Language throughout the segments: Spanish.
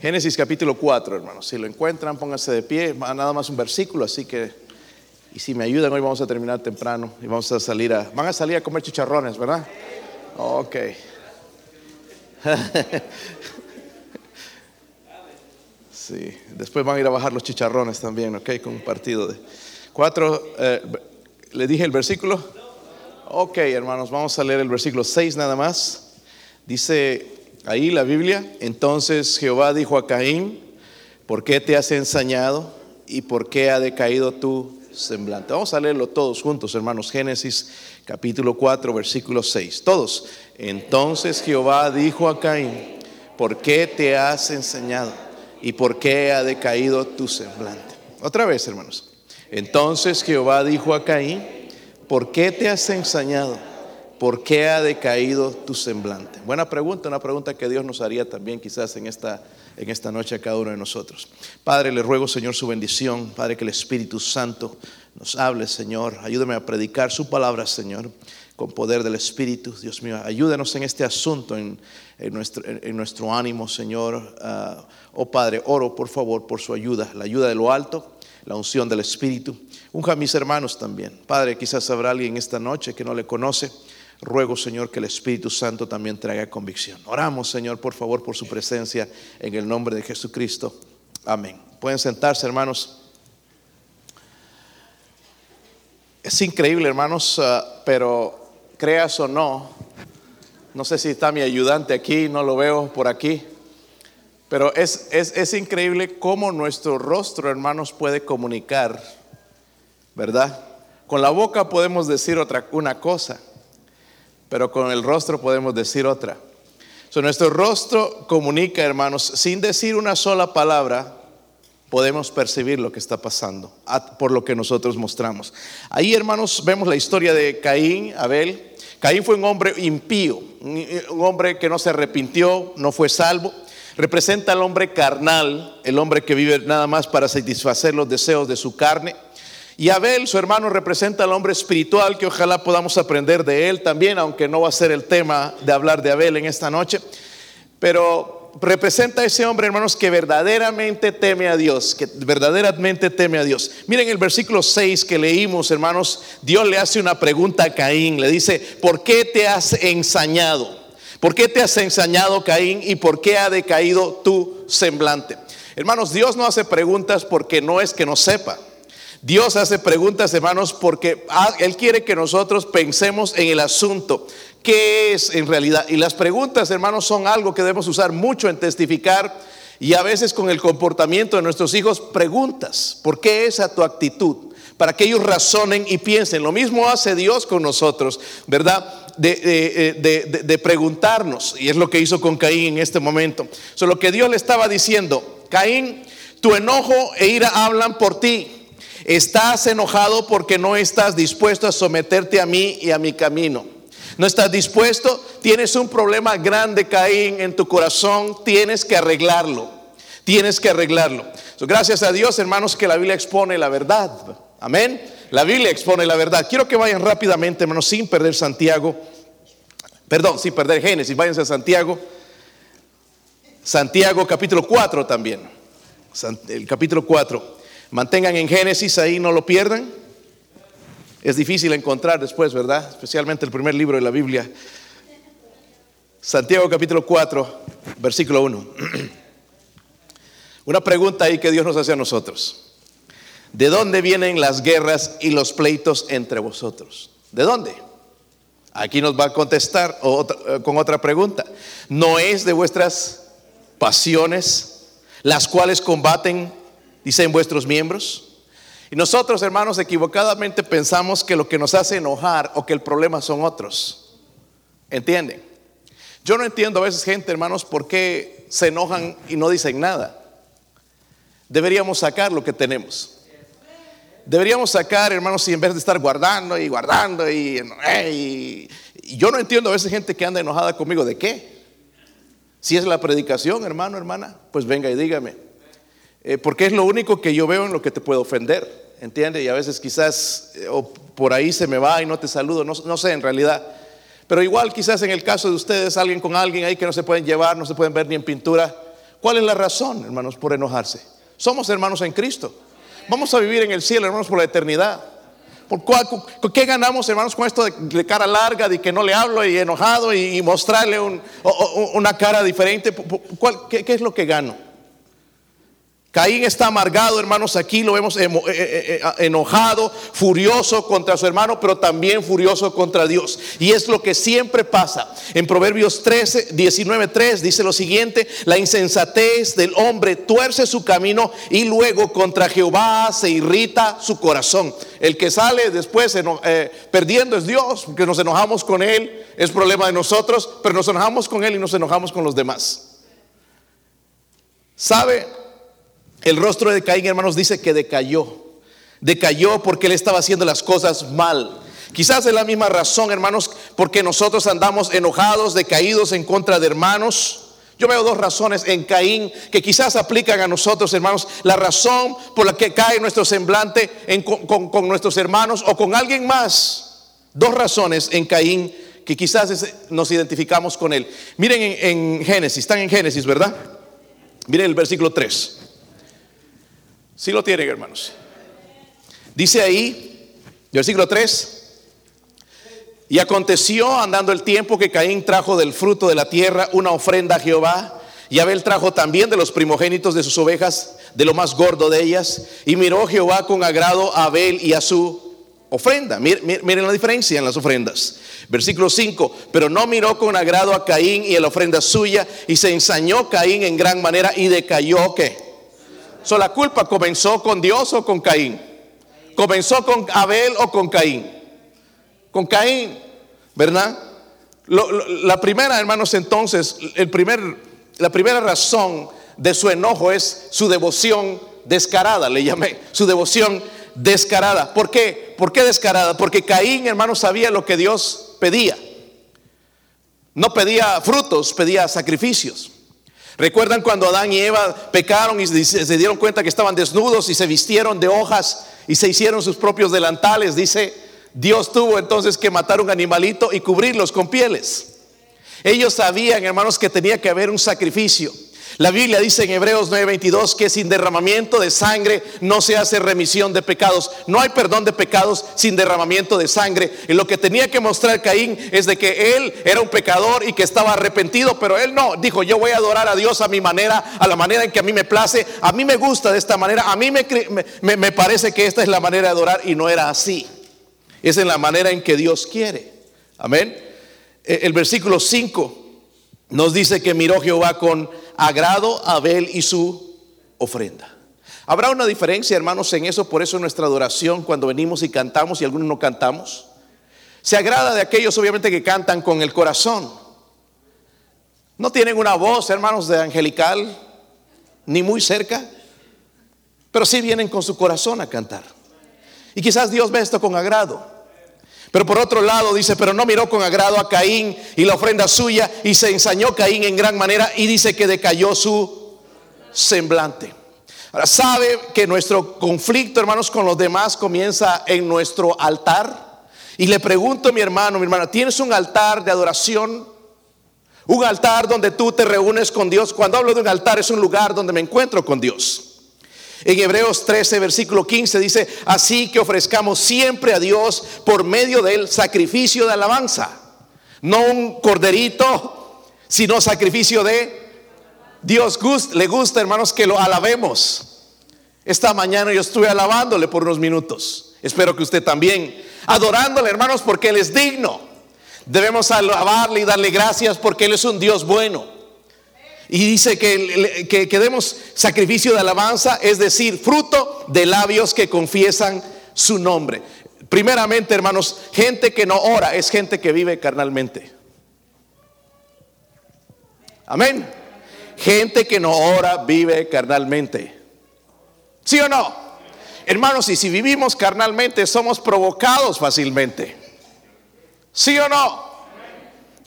Génesis capítulo 4, hermanos. Si lo encuentran, pónganse de pie. Nada más un versículo, así que, y si me ayudan, hoy vamos a terminar temprano y vamos a salir a, van a salir a comer chicharrones, ¿verdad? Ok. Sí, después van a ir a bajar los chicharrones también, ok, con un partido de cuatro. Eh, ¿Le dije el versículo? Ok, hermanos, vamos a leer el versículo 6 nada más. Dice ahí la Biblia, entonces Jehová dijo a Caín, ¿por qué te has ensañado y por qué ha decaído tu semblante? Vamos a leerlo todos juntos, hermanos. Génesis capítulo 4, versículo 6. Todos. Entonces Jehová dijo a Caín, ¿por qué te has ensañado y por qué ha decaído tu semblante? Otra vez, hermanos. Entonces Jehová dijo a Caín, ¿por qué te has ensañado? ¿Por qué ha decaído tu semblante? Buena pregunta, una pregunta que Dios nos haría también quizás en esta, en esta noche a cada uno de nosotros. Padre, le ruego, Señor, su bendición. Padre, que el Espíritu Santo nos hable, Señor. Ayúdame a predicar su palabra, Señor, con poder del Espíritu. Dios mío, ayúdanos en este asunto, en, nuestro, en nuestro, ánimo, Señor. Ah, oh Padre, oro, por favor, por su ayuda, la ayuda de lo alto, la unción del Espíritu. Unja a mis hermanos también. Padre, quizás habrá alguien esta noche que no le conoce. Ruego, Señor, que el Espíritu Santo también traiga convicción. Oramos, Señor, por favor, por su presencia en el nombre de Jesucristo. Amén. Pueden sentarse, hermanos. Es increíble, hermanos, ah, pero creas o no, no sé si está mi ayudante aquí, no lo veo por aquí, pero es, es, es increíble cómo nuestro rostro, hermanos, puede comunicar ¿verdad? Con la boca podemos decir otra, una cosa, pero con el rostro podemos decir otra. nuestro rostro comunica, hermanos, sin decir una sola palabra, podemos percibir lo que está pasando por lo que nosotros mostramos. Ahí, hermanos, vemos la historia de Caín, Abel. Caín fue un hombre impío, un hombre que no se arrepintió, no fue salvo. Representa al hombre carnal, el hombre que vive nada más para satisfacer los deseos de su carne. Y Abel, su hermano, representa al hombre espiritual que ojalá podamos aprender de él también, aunque no va a ser el tema de hablar de Abel en esta noche. Pero representa a ese hombre, hermanos, que verdaderamente teme a Dios, que verdaderamente teme a Dios. Miren el versículo 6 que leímos, hermanos, Dios le hace una pregunta a Caín, le dice, ¿por qué te has ensañado? ¿Por qué te has ensañado, Caín? ¿Y por qué ha decaído tu semblante? Hermanos, Dios no hace preguntas porque no es que no sepa. Dios hace preguntas, hermanos, porque Él quiere que nosotros pensemos en el asunto. ¿Qué es en realidad? Y las preguntas, hermanos, son algo que debemos usar mucho en testificar y a veces con el comportamiento de nuestros hijos, preguntas. ¿Por qué esa tu actitud? Para que ellos razonen y piensen. Lo mismo hace Dios con nosotros, ¿verdad? De, de preguntarnos. Y es lo que hizo con Caín en este momento. So, lo que Dios le estaba diciendo, Caín, tu enojo e ira hablan por ti. Estás enojado porque no estás dispuesto a someterte a mí y a mi camino. No estás dispuesto, tienes un problema grande, Caín, en tu corazón, tienes que arreglarlo. Tienes que arreglarlo. gracias a Dios, hermanos, que la Biblia expone la verdad. Amén. La Biblia expone la verdad. Quiero que vayan rápidamente, hermanos, sin perder Santiago. Perdón, sin perder Génesis. Váyanse a Santiago. Santiago capítulo 4 también. El capítulo 4. Mantengan en Génesis ahí, no lo pierdan. Es difícil encontrar después, ¿verdad? Especialmente el primer libro de la Biblia. Santiago capítulo 4, versículo 1. Una pregunta ahí que Dios nos hace a nosotros. ¿De dónde vienen las guerras y los pleitos entre vosotros? ¿De dónde? Aquí nos va a contestar eh, con otra pregunta. ¿No es de vuestras pasiones las cuales combaten dicen vuestros miembros. Y nosotros, hermanos, equivocadamente pensamos que lo que nos hace enojar o que el problema son otros. ¿Entienden? Yo no entiendo a veces gente, hermanos, por qué se enojan y no dicen nada. Deberíamos sacar lo que tenemos. Deberíamos sacar, hermanos, y en vez de estar guardando y guardando y, y yo no entiendo a veces gente que anda enojada conmigo. ¿De qué? Si es la predicación, hermano, hermana, pues venga y dígame. Eh, porque es lo único que yo veo en lo que te puedo ofender, ¿entiendes? Y a veces quizás eh, o por ahí se me va y no te saludo, no, sé en realidad. Pero igual quizás en el caso de ustedes, alguien con alguien ahí que no se pueden llevar, no se pueden ver ni en pintura, ¿Cuál es la razón, hermanos, por enojarse? Somos hermanos en Cristo. Vamos a vivir en el cielo, hermanos, por la eternidad. ¿Por ¿Qué ganamos, hermanos, con esto de, cara larga, de que no le hablo y enojado y, mostrarle una cara diferente? ¿Qué es lo que gano? Caín está amargado, hermanos, aquí lo vemos eh, eh, eh, enojado, furioso contra su hermano, pero también furioso contra Dios. Y es lo que siempre pasa. En Proverbios 13, 19, 3 dice lo siguiente, la insensatez del hombre tuerce su camino y luego contra Jehová se irrita su corazón. El que sale después perdiendo es Dios, porque nos enojamos con Él, es problema de nosotros, pero nos enojamos con Él y nos enojamos con los demás. ¿Sabe? El rostro de Caín, hermanos, dice que decayó. Decayó porque él estaba haciendo las cosas mal. Quizás es la misma razón, hermanos, porque nosotros andamos enojados, decaídos en contra de hermanos. Yo veo dos razones en Caín que quizás aplican a nosotros, hermanos. La razón por la que cae nuestro semblante con, nuestros hermanos o con alguien más. Dos razones en Caín que quizás nos identificamos con él. Miren en, en Génesis, están en Génesis, ¿verdad? Miren el versículo 3. Si lo tienen, hermanos. Dice ahí, versículo 3. Y aconteció andando el tiempo que Caín trajo del fruto de la tierra una ofrenda a Jehová. Y Abel trajo también de los primogénitos de sus ovejas, de lo más gordo de ellas. Y miró Jehová con agrado a Abel y a su ofrenda. Miren, la diferencia en las ofrendas. Versículo 5. Pero no miró con agrado a Caín y a la ofrenda suya. Y se ensañó Caín en gran manera y decayó que ¿La culpa comenzó con Dios o con Caín? ¿Comenzó con Abel o con Caín? Con Caín, ¿verdad? la primera, hermanos, entonces, el primer, la primera razón de su enojo es su devoción descarada, le llamé, su devoción descarada. ¿Por qué? ¿Por qué descarada? Porque Caín, hermanos, sabía lo que Dios pedía. No pedía frutos, pedía sacrificios. ¿Recuerdan cuando Adán y Eva pecaron y se dieron cuenta que estaban desnudos y se vistieron de hojas y se hicieron sus propios delantales? Dice, Dios tuvo entonces que matar un animalito y cubrirlos con pieles. Ellos sabían, hermanos, que tenía que haber un sacrificio. La Biblia dice en Hebreos 9:22 que sin derramamiento de sangre no se hace remisión de pecados. No hay perdón de pecados sin derramamiento de sangre. Y lo que tenía que mostrar Caín es de que él era un pecador y que estaba arrepentido, pero él no. Dijo, yo voy a adorar a Dios a mi manera, a la manera en que a mí me place. A mí me gusta de esta manera. A mí me, me, parece que esta es la manera de adorar y no era así. Es en la manera en que Dios quiere. Amén. E, el versículo 5 nos dice que miró Jehová con agrado a Abel y su ofrenda. Habrá una diferencia, hermanos, en eso, por eso nuestra adoración, cuando venimos y cantamos y algunos no cantamos, se agrada de aquellos obviamente que cantan con el corazón. No tienen una voz, hermanos, de angelical, ni muy cerca, pero sí vienen con su corazón a cantar. Y quizás Dios ve esto con agrado. Pero por otro lado dice, pero no miró con agrado a Caín y la ofrenda suya y se ensañó Caín en gran manera y dice que decayó su semblante. Ahora sabe que nuestro conflicto, hermanos, con los demás comienza en nuestro altar. Y le pregunto a mi hermano, mi hermana, ¿tienes un altar de adoración? Un altar donde tú te reúnes con Dios. Cuando hablo de un altar es un lugar donde me encuentro con Dios. En Hebreos 13, versículo 15 dice, así que ofrezcamos siempre a Dios por medio del sacrificio de alabanza. No un corderito, sino sacrificio de Dios. le gusta, hermanos, que lo alabemos. Esta mañana yo estuve alabándole por unos minutos. Espero que usted también. Adorándole, hermanos, porque Él es digno. Debemos alabarle y darle gracias porque Él es un Dios bueno. Y dice que, que, demos sacrificio de alabanza, es decir, fruto de labios que confiesan su nombre. Primeramente, hermanos, gente que no ora es gente que vive carnalmente. Amén. Gente que no ora vive carnalmente. ¿Sí o no? Hermanos, y si vivimos carnalmente, somos provocados fácilmente. ¿Sí o no?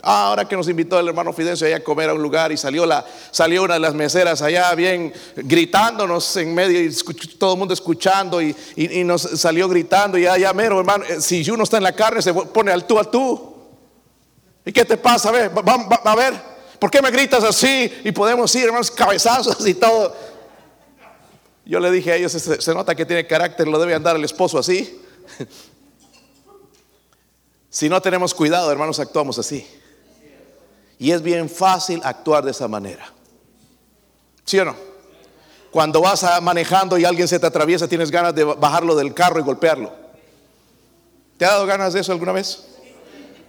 Ah, ahora que nos invitó el hermano Fidencio allá a comer a un lugar y salió, la, salió una de las meseras allá bien gritándonos en medio y todo el mundo escuchando y, nos salió gritando y allá mero hermano, eh, si uno está en la carne se pone al tú a tú. ¿Y qué te pasa? A ver, a ver, ¿por qué me gritas así? Y podemos ir, hermanos, cabezazos y todo. Yo le dije a ellos, se nota que tiene carácter, lo debe andar el esposo así. Si no tenemos cuidado, hermanos, actuamos así. Y es bien fácil actuar de esa manera. ¿Sí o no? Cuando vas manejando y alguien se te atraviesa, tienes ganas de bajarlo del carro y golpearlo. ¿Te ha dado ganas de eso alguna vez?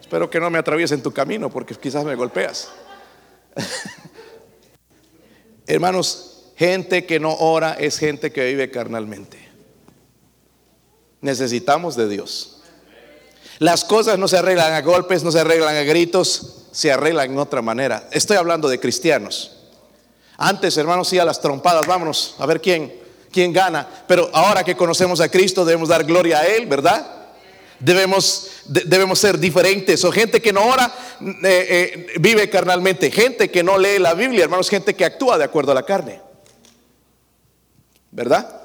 Espero que no me atraviese en tu camino porque quizás me golpeas. Hermanos, gente que no ora es gente que vive carnalmente. Necesitamos de Dios. Las cosas no se arreglan a golpes, no se arreglan a gritos, se arreglan en otra manera. Estoy hablando de cristianos. Antes, hermanos, sí a las trompadas, vámonos a ver quién, quién gana. Pero ahora que conocemos a Cristo, debemos dar gloria a Él, ¿verdad? Debemos, debemos ser diferentes. O gente que no ora eh, eh, vive carnalmente. Gente que no lee la Biblia, hermanos, gente que actúa de acuerdo a la carne. ¿Verdad?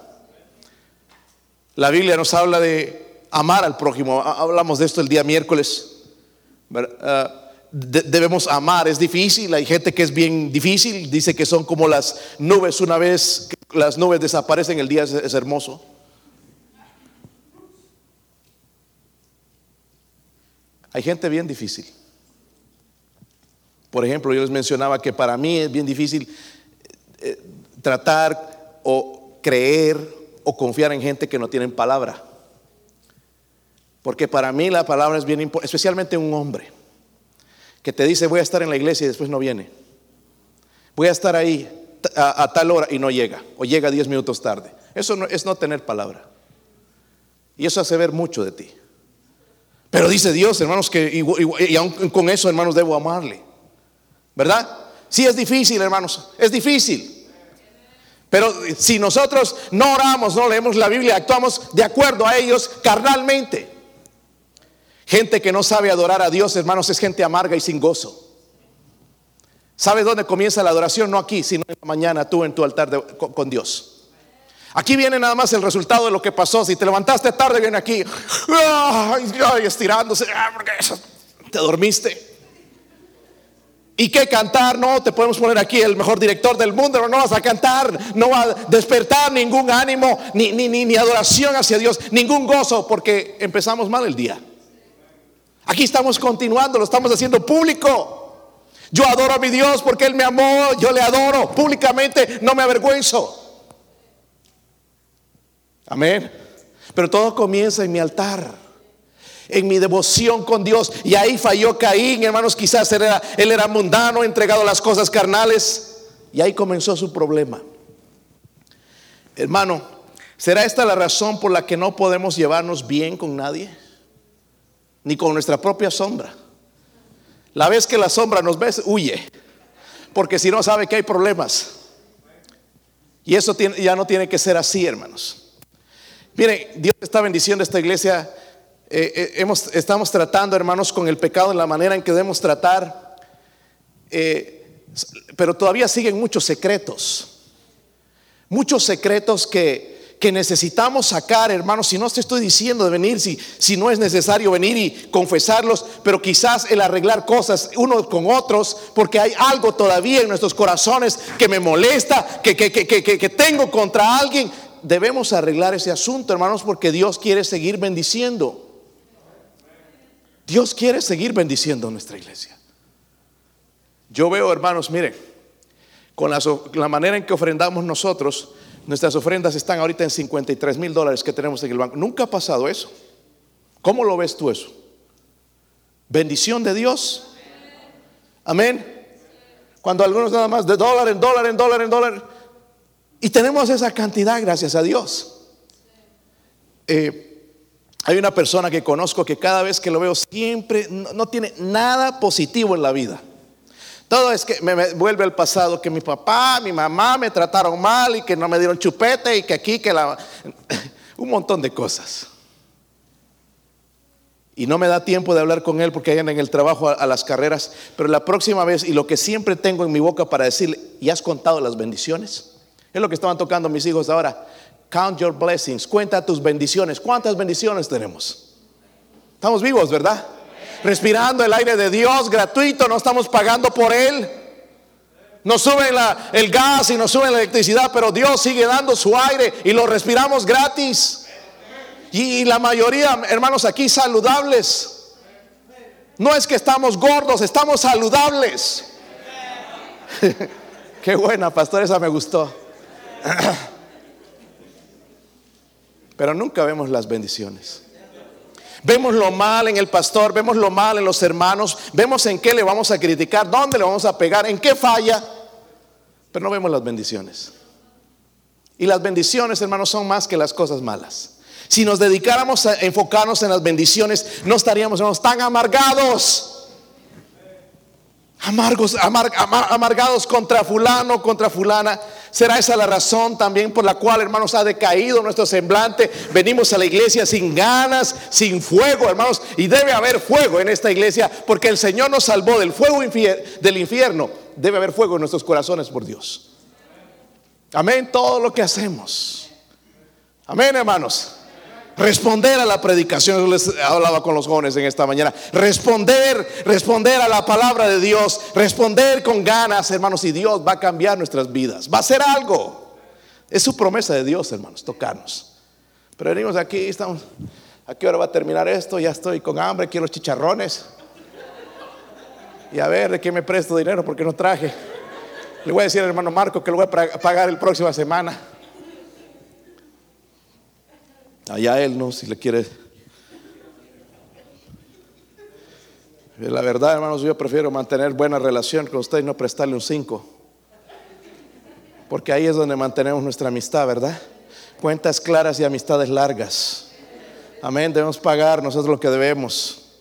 La Biblia nos habla de amar al prójimo. Hablamos de esto el día miércoles. Debemos amar, es difícil, hay gente que es bien difícil, dice que son como las nubes, una vez las nubes desaparecen, el día es, hermoso. Hay gente bien difícil. Por ejemplo, yo les mencionaba que para mí es bien difícil eh, tratar o creer o confiar en gente que no tienen palabra. Porque para mí la palabra es bien importante, especialmente un hombre que te dice voy a estar en la iglesia y después no viene. Voy a estar ahí a, tal hora y no llega, o llega diez minutos tarde. Eso no, es no tener palabra. Y eso hace ver mucho de ti. Pero dice Dios, hermanos, que y, aún con eso, hermanos, debo amarle. ¿Verdad? Sí es difícil, hermanos, es difícil. Pero si nosotros no oramos, no leemos la Biblia, actuamos de acuerdo a ellos carnalmente. Gente que no sabe adorar a Dios, hermanos, es gente amarga y sin gozo. ¿Sabes dónde comienza la adoración? No aquí, sino en la mañana tú en tu altar con, Dios. Aquí viene nada más el resultado de lo que pasó. Si te levantaste tarde, viene aquí, estirándose, porque te dormiste. ¿Y qué cantar? No, te podemos poner aquí el mejor director del mundo, pero no vas a cantar, no va a despertar ningún ánimo, ni, ni, ni adoración hacia Dios, ningún gozo, porque empezamos mal el día. Aquí estamos continuando, lo estamos haciendo público. Yo adoro a mi Dios porque Él me amó, yo le adoro públicamente, no me avergüenzo. Amén. Pero todo comienza en mi altar, en mi devoción con Dios. Y ahí falló Caín, hermanos, quizás él era, era mundano, entregado a las cosas carnales. Y ahí comenzó su problema. Hermano, ¿será esta la razón por la que no podemos llevarnos bien con nadie? Ni con nuestra propia sombra. La vez que la sombra nos ve, huye, porque si no sabe que hay problemas. Y eso ya no tiene que ser así, hermanos. Miren, Dios está bendiciendo esta iglesia. Eh, eh, estamos tratando, hermanos, con el pecado en la manera en que debemos tratar. Eh, pero todavía siguen muchos secretos. Muchos secretos que que necesitamos sacar, hermanos, si no te estoy diciendo de venir, si, si no es necesario venir y confesarlos, pero quizás el arreglar cosas unos con otros, porque hay algo todavía en nuestros corazones que me molesta, que, que, que, que tengo contra alguien, debemos arreglar ese asunto, hermanos, porque Dios quiere seguir bendiciendo. Dios quiere seguir bendiciendo nuestra iglesia. Yo veo, hermanos, miren, con la, la manera en que ofrendamos nosotros, Nuestras ofrendas están ahorita en 53 mil dólares que tenemos en el banco. Nunca ha pasado eso. ¿Cómo lo ves tú eso? Bendición de Dios. Amén. Cuando algunos nada más de dólar en dólar en dólar en dólar. Y tenemos esa cantidad, gracias a Dios. Eh, hay una persona que conozco que cada vez que lo veo siempre no tiene nada positivo en la vida. Todo es que me, vuelve al pasado, que mi papá, mi mamá me trataron mal y que no me dieron chupete y que aquí, que la... Un montón de cosas. Y no me da tiempo de hablar con él porque hayan en el trabajo a, las carreras. Pero la próxima vez, y lo que siempre tengo en mi boca para decirle, ¿y has contado las bendiciones? Es lo que estaban tocando mis hijos ahora. Count your blessings, cuenta tus bendiciones. ¿Cuántas bendiciones tenemos? Estamos vivos, ¿verdad? Respirando el aire de Dios gratuito, no estamos pagando por él. Nos suben el gas y nos suben la electricidad, pero Dios sigue dando su aire y lo respiramos gratis. Y, y la mayoría, hermanos, aquí saludables. No es que estamos gordos, estamos saludables. Qué buena, pastor, esa me gustó. Pero nunca vemos las bendiciones. Vemos lo mal en el pastor, vemos lo mal en los hermanos, vemos en qué le vamos a criticar, dónde le vamos a pegar, en qué falla, pero no vemos las bendiciones. Y las bendiciones, hermanos, son más que las cosas malas. Si nos dedicáramos a enfocarnos en las bendiciones, no estaríamos hermanos, tan amargados. Amargos, amargados contra fulano, contra fulana. ¿Será esa la razón también por la cual, hermanos, ha decaído nuestro semblante? Venimos a la iglesia sin ganas, sin fuego, hermanos. Y debe haber fuego en esta iglesia porque el Señor nos salvó del fuego del infierno. Debe haber fuego en nuestros corazones por Dios. Amén, todo lo que hacemos. Amén, hermanos. Responder a la predicación, yo les hablaba con los jóvenes en esta mañana. Responder, responder a la palabra de Dios, responder con ganas, hermanos, y Dios va a cambiar nuestras vidas, va a hacer algo. Es su promesa de Dios, hermanos, tocarnos. Pero venimos aquí, estamos, ¿a qué hora va a terminar esto? Ya estoy con hambre, quiero chicharrones. Y a ver, ¿de qué me presto dinero? Porque no traje. Le voy a decir al hermano Marco que lo voy a pagar el próxima semana. Allá él, ¿no? Si le quiere. La verdad, hermanos, yo prefiero mantener buena relación con usted y no prestarle un 5. Porque ahí es donde mantenemos nuestra amistad, ¿verdad? Cuentas claras y amistades largas. Amén, debemos pagar nosotros lo que debemos.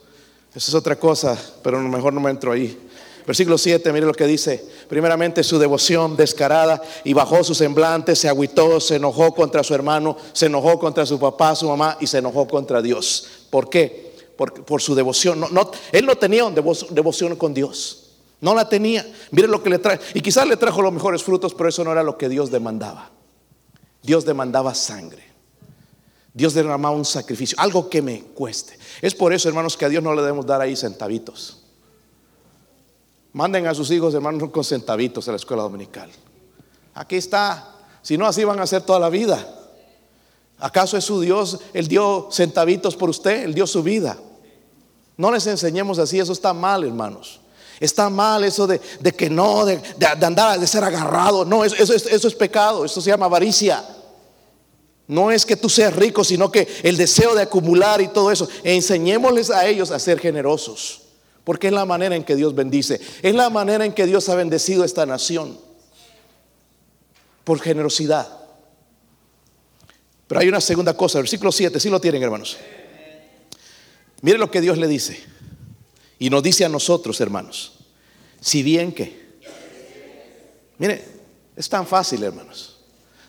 Eso es otra cosa, pero mejor no me entro ahí. Versículo 7, mire lo que dice. Primeramente su devoción descarada y bajó su semblante, se agüitó, se enojó contra su hermano, se enojó contra su papá, su mamá y se enojó contra Dios. ¿Por qué? Por, por su devoción. No, él no tenía devoción con Dios. No la tenía. Mire lo que le trae. Y quizás le trajo los mejores frutos, pero eso no era lo que Dios demandaba. Dios demandaba sangre. Dios derramaba un sacrificio, algo que me cueste. Es por eso, hermanos, que a Dios no le debemos dar ahí centavitos. Manden a sus hijos, hermanos, con centavitos a la escuela dominical. Aquí está. Si no, así van a hacer toda la vida. ¿Acaso es su Dios? Él dio centavitos por usted, Él dio su vida. No les enseñemos así, eso está mal, hermanos. Está mal eso de, que no, de, andar, de ser agarrado. No, eso, eso, eso es pecado, eso se llama avaricia. No es que tú seas rico, sino que el deseo de acumular y todo eso. Enseñémosles a ellos a ser generosos. Porque es la manera en que Dios bendice. Es la manera en que Dios ha bendecido esta nación. Por generosidad. Pero hay una segunda cosa, versículo 7, si lo tienen hermanos. Mire lo que Dios le dice. Y nos dice a nosotros, hermanos. Si bien que. Mire, es tan fácil, hermanos.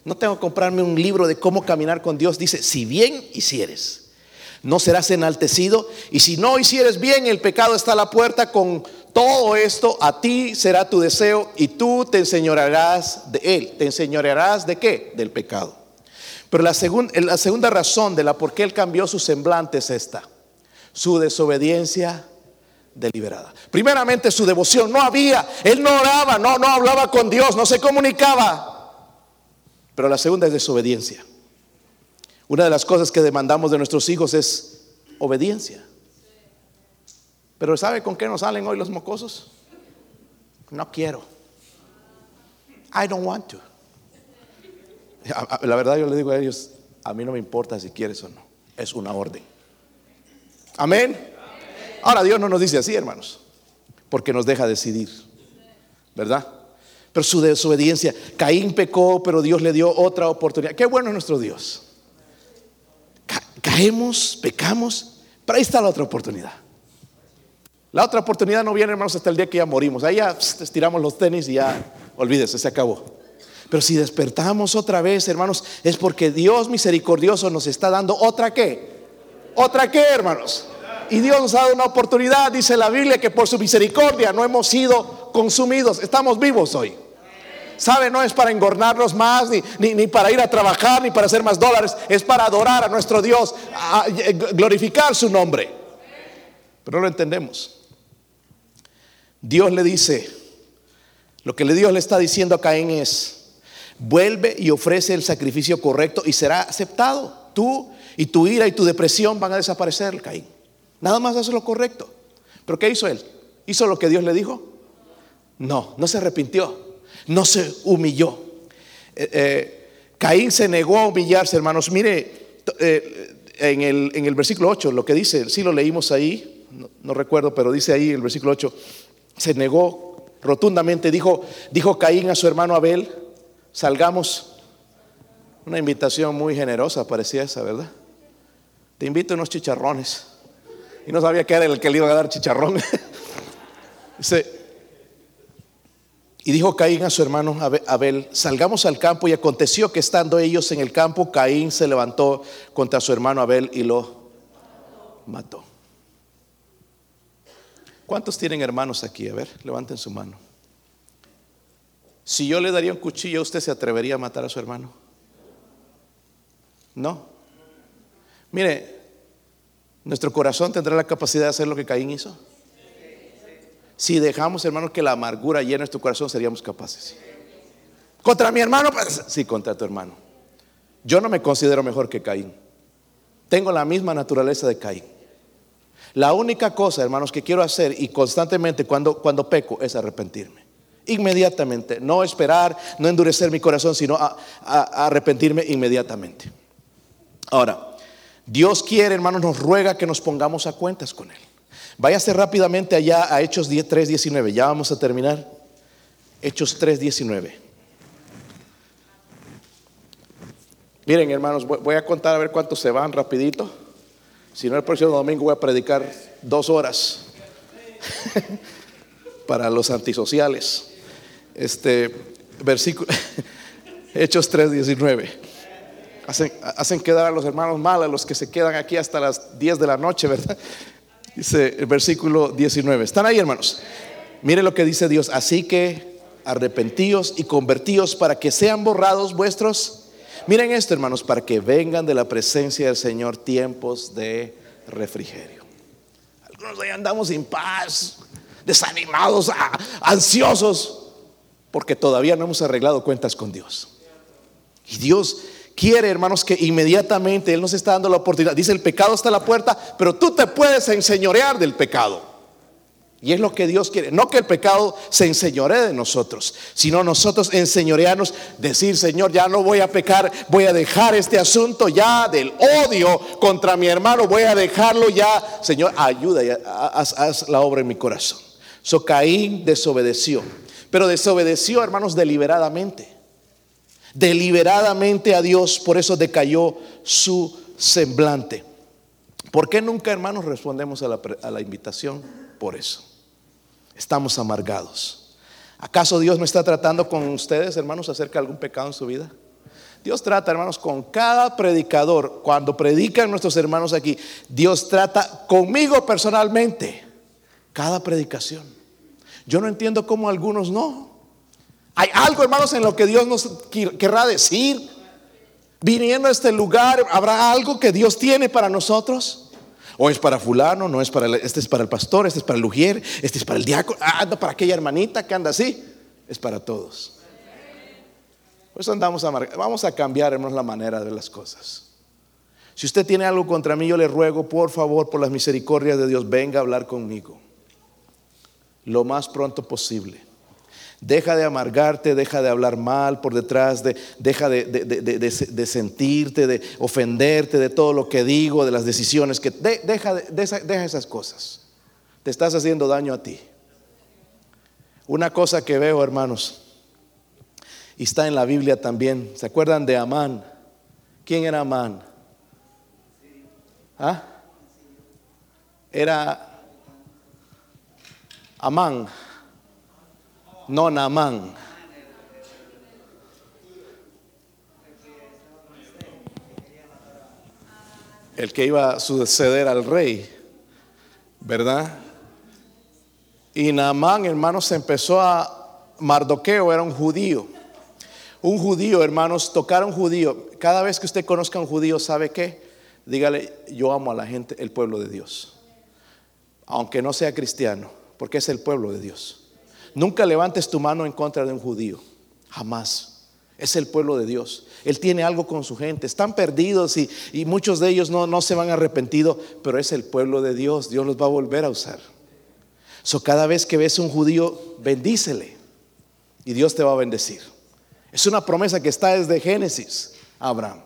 No tengo que comprarme un libro de cómo caminar con Dios. Dice, si bien hicieres no serás enaltecido. Y si no hicieres bien, el pecado está a la puerta. Con todo esto, a ti será tu deseo y tú te enseñorearás de él. ¿Te enseñorearás de qué? Del pecado. Pero la, la segunda razón de la por qué él cambió su semblante es esta. Su desobediencia deliberada. Primeramente su devoción. No había, él no oraba, no, no hablaba con Dios, no se comunicaba. Pero la segunda es desobediencia. Una de las cosas que demandamos de nuestros hijos es obediencia. Pero ¿sabe con qué nos salen hoy los mocosos? No quiero. I don't want to. La verdad yo le digo a ellos, a mí no me importa si quieres o no. Es una orden. Amén. Ahora Dios no nos dice así, hermanos, porque nos deja decidir. ¿Verdad? Pero su desobediencia, Caín pecó, pero Dios le dio otra oportunidad. Qué bueno es nuestro Dios caemos, pecamos, pero ahí está la otra oportunidad. La otra oportunidad no viene, hermanos, hasta el día que ya morimos. Ahí ya estiramos los tenis y ya, olvídese, se acabó. Pero si despertamos otra vez, hermanos, es porque Dios misericordioso nos está dando otra qué. ¿Otra qué, hermanos? Y Dios nos ha dado una oportunidad, dice la Biblia, que por su misericordia no hemos sido consumidos. Estamos vivos hoy. ¿Sabe? No es para engornarnos más, ni, ni, para ir a trabajar, ni para hacer más dólares. Es para adorar a nuestro Dios, a, glorificar su nombre. Pero no lo entendemos. Dios le dice Lo que Dios le está diciendo a Caín es, vuelve y ofrece el sacrificio correcto y será aceptado. Tú y tu ira y tu depresión van a desaparecer, Caín. Nada más hace lo correcto. Pero ¿qué hizo él? ¿Hizo lo que Dios le dijo? No, no se arrepintió, no se humilló. Eh, eh, Caín se negó a humillarse, hermanos. Mire, eh, en, el, en, el, versículo 8, lo que dice, sí lo leímos ahí, no, recuerdo, pero dice ahí el versículo 8, se negó rotundamente, dijo, dijo Caín a su hermano Abel, salgamos. Una invitación muy generosa parecía esa, ¿verdad? Te invito a unos chicharrones. Y no sabía que era el que le iba a dar chicharrón. y dijo Caín a su hermano Abel, salgamos al campo y aconteció que estando ellos en el campo, Caín se levantó contra su hermano Abel y lo mató. ¿Cuántos tienen hermanos aquí? A ver, levanten su mano. Si yo le daría un cuchillo, ¿usted se atrevería a matar a su hermano? No. Mire, nuestro corazón tendrá la capacidad de hacer lo que Caín hizo. Si dejamos, hermano, que la amargura llene nuestro corazón, seríamos capaces. Contra mi hermano, pues, sí, contra tu hermano. Yo no me considero mejor que Caín. Tengo la misma naturaleza de Caín. La única cosa, hermanos, que quiero hacer y constantemente cuando, cuando peco es arrepentirme. Inmediatamente. No esperar, no endurecer mi corazón, sino arrepentirme inmediatamente. Ahora, Dios quiere, hermanos, nos ruega que nos pongamos a cuentas con Él. Váyase rápidamente allá a Hechos 3.19. Ya vamos a terminar. Hechos 3.19. Miren, hermanos, voy a contar a ver cuántos se van rapidito. Si no, el próximo domingo voy a predicar dos horas para los antisociales. Este versículo, Hechos 3.19. Hacen, quedar a los hermanos mal, a los que se quedan aquí hasta las 10 de la noche, ¿verdad? Dice el versículo 19. ¿Están ahí, hermanos? Mire lo que dice Dios. Así que arrepentíos y convertíos para que sean borrados vuestros. Miren esto, hermanos, para que vengan de la presencia del Señor tiempos de refrigerio. Algunos ahí andamos sin paz, desanimados, ansiosos, porque todavía no hemos arreglado cuentas con Dios. Y Dios quiere, hermanos, que inmediatamente Él nos está dando la oportunidad. Dice, el pecado está a la puerta, pero tú te puedes enseñorear del pecado. Y es lo que Dios quiere. No que el pecado se enseñoree de nosotros, sino nosotros enseñorearnos, decir, Señor, ya no voy a pecar, voy a dejar este asunto ya del odio contra mi hermano, voy a dejarlo ya. Señor, ayuda, haz, la obra en mi corazón. So Caín desobedeció, pero desobedeció, hermanos, deliberadamente deliberadamente a Dios, por eso decayó su semblante. ¿Por qué nunca, hermanos, respondemos a la, invitación? Por eso. Estamos amargados. ¿Acaso Dios no está tratando con ustedes, hermanos, acerca de algún pecado en su vida? Dios trata, hermanos, con cada predicador. Cuando predican nuestros hermanos aquí, Dios trata conmigo personalmente. Cada predicación. Yo no entiendo cómo algunos no. Hay algo, hermanos, en lo que Dios nos querrá decir. Viniendo a este lugar, ¿habrá algo que Dios tiene para nosotros? O es para fulano, no es para, este es para el pastor, este es para el lugier, este es para el diácono, ah, para aquella hermanita que anda así. Es para todos. Por eso andamos a Vamos a cambiar, hermanos, la manera de las cosas. Si usted tiene algo contra mí, yo le ruego, por favor, por las misericordias de Dios, venga a hablar conmigo. Lo más pronto posible. Deja de amargarte, deja de hablar mal por detrás, de, deja de, sentirte, de ofenderte de todo lo que digo, de las decisiones que... deja, deja esas cosas. Te estás haciendo daño a ti. Una cosa que veo, hermanos, y está en la Biblia también. ¿Se acuerdan de Amán? ¿Quién era Amán? ¿Ah? Era Amán no Namán. El que iba a suceder al rey, ¿verdad? Y Naamán, hermanos, se empezó a. Mardoqueo era un judío. Un judío, hermanos, tocar a un judío. Cada vez que usted conozca a un judío, ¿sabe qué? Dígale, yo amo a la gente, el pueblo de Dios. Aunque no sea cristiano, porque es el pueblo de Dios. Nunca levantes tu mano en contra de un judío. Jamás. Es el pueblo de Dios. Él tiene algo con su gente. Están perdidos y, muchos de ellos no, no se van arrepentido, pero es el pueblo de Dios. Dios los va a volver a usar. So, cada vez que ves un judío, bendícele y Dios te va a bendecir. Es una promesa que está desde Génesis, Abraham.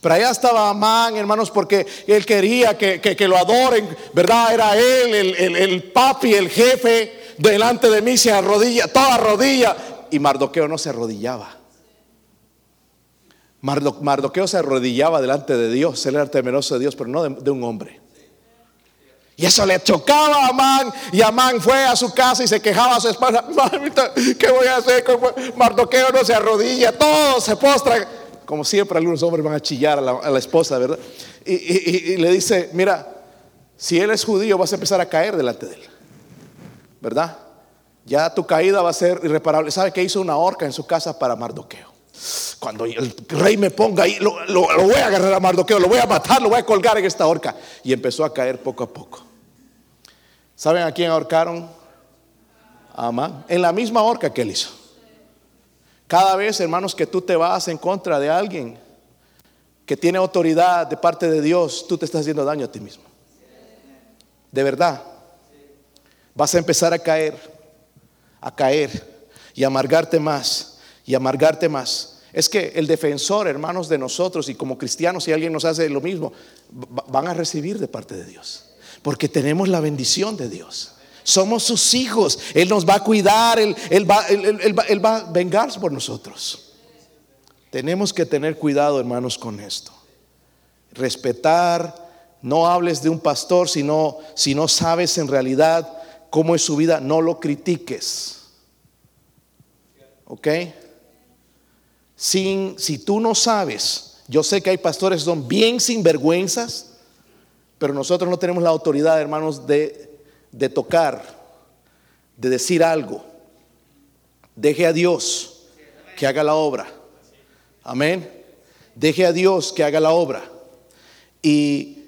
Pero allá estaba Amán, hermanos, porque él quería que, lo adoren, ¿verdad? Era él, el, el, papi, el jefe, delante de mí se arrodilla, toda rodilla. Y Mardoqueo no se arrodillaba. Mardoqueo se arrodillaba delante de Dios, él era temeroso de Dios, pero no de un hombre. Y eso le chocaba a Amán. Y Amán fue a su casa y se quejaba a su esposa. Mamita, ¿qué voy a hacer? Mardoqueo no se arrodilla, todo se postra. Como siempre, algunos hombres van a chillar a la, esposa, ¿verdad? Y, le dice: Mira, si él es judío, vas a empezar a caer delante de él, ¿verdad? Ya tu caída va a ser irreparable. ¿Sabe que hizo una horca en su casa para Mardoqueo? Cuando el rey me ponga ahí, lo, voy a agarrar a Mardoqueo, lo voy a matar, lo voy a colgar en esta horca. Y empezó a caer poco a poco. ¿Saben a quién ahorcaron? Amán. En la misma horca que él hizo. Cada vez, hermanos, que tú te vas en contra de alguien que tiene autoridad de parte de Dios, tú te estás haciendo daño a ti mismo. De verdad. Vas a empezar a caer, a caer y amargarte más y amargarte más. Es que el defensor, hermanos, de nosotros y como cristianos, si alguien nos hace lo mismo, van a recibir de parte de Dios. Porque tenemos la bendición de Dios. Somos sus hijos. Él nos va a cuidar. Él, va, va a vengarse por nosotros. Tenemos que tener cuidado, hermanos, con esto. Respetar. No hables de un pastor si no, si no sabes en realidad cómo es su vida. No lo critiques. ¿Ok? Sin, si tú no sabes, yo sé que hay pastores que son bien sinvergüenzas, pero nosotros no tenemos la autoridad, hermanos, de, de tocar, de decir algo. Deje a Dios que haga la obra. Amén. Deje a Dios que haga la obra. Y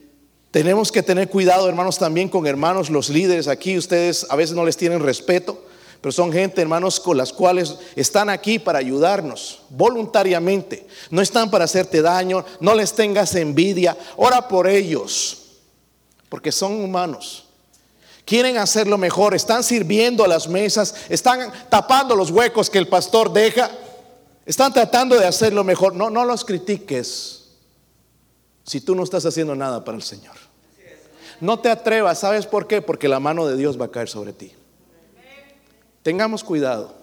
tenemos que tener cuidado, hermanos, también con hermanos, los líderes aquí. Ustedes a veces no les tienen respeto. Pero son gente, hermanos, con las cuales están aquí para ayudarnos voluntariamente. No están para hacerte daño, no les tengas envidia. Ora por ellos, porque son humanos. Quieren hacerlo mejor, están sirviendo a las mesas, están tapando los huecos que el pastor deja. Están tratando de hacerlo mejor. No, no los critiques si tú no estás haciendo nada para el Señor. No te atrevas, ¿sabes por qué? Porque la mano de Dios va a caer sobre ti. Tengamos cuidado.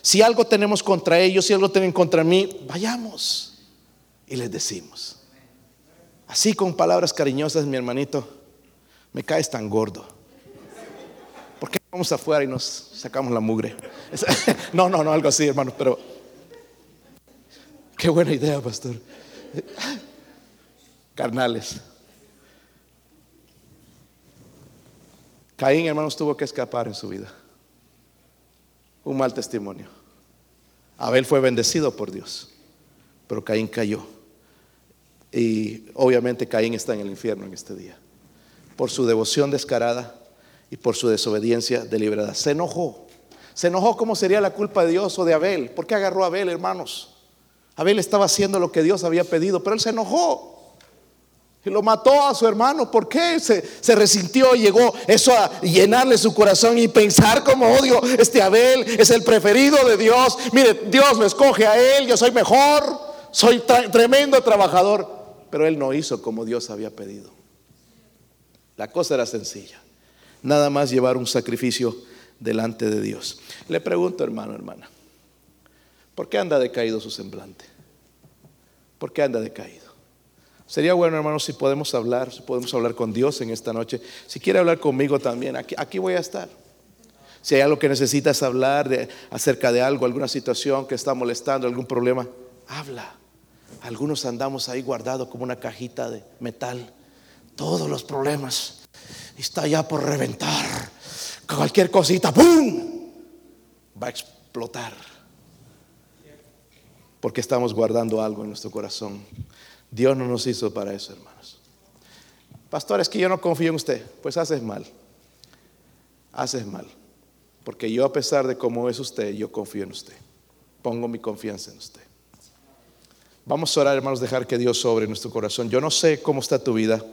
Si algo tenemos contra ellos, si algo tienen contra mí, vayamos y les decimos. Así con palabras cariñosas, mi hermanito, me caes tan gordo. ¿Por qué vamos afuera y nos sacamos la mugre? No, no, no, algo así, hermano, pero qué buena idea, pastor. Carnales. Caín, hermanos, tuvo que escapar en su vida un mal testimonio. Abel fue bendecido por Dios, pero Caín cayó. Y obviamente Caín está en el infierno en este día. Por su devoción descarada y por su desobediencia deliberada. Se enojó. Se enojó cómo sería la culpa de Dios o de Abel. ¿Por qué agarró a Abel, hermanos? Abel estaba haciendo lo que Dios había pedido, pero él se enojó. Y lo mató a su hermano. ¿Por qué? Se, se, resintió, llegó eso a llenarle su corazón y pensar como odio. Oh, este Abel es el preferido de Dios. Mire, Dios me escoge a él, yo soy mejor, soy tremendo trabajador. Pero él no hizo como Dios había pedido. La cosa era sencilla. Nada más llevar un sacrificio delante de Dios. Le pregunto, hermano, hermana, ¿por qué anda decaído su semblante? ¿Por qué anda decaído? Sería bueno, hermanos, si podemos hablar, si podemos hablar con Dios en esta noche. Si quiere hablar conmigo también, aquí, voy a estar. Si hay algo que necesitas hablar de, acerca de algo, alguna situación que está molestando, algún problema, habla. Algunos andamos ahí guardados como una cajita de metal. Todos los problemas. Está ya por reventar. Cualquier cosita, ¡pum! Va a explotar. Porque estamos guardando algo en nuestro corazón. Dios no nos hizo para eso, hermanos. Pastor, es que yo no confío en usted. Pues haces mal. Haces mal. Porque yo a pesar de cómo es usted, yo confío en usted. Pongo mi confianza en usted. Vamos a orar, hermanos, dejar que Dios sobre nuestro corazón. Yo no sé cómo está tu vida.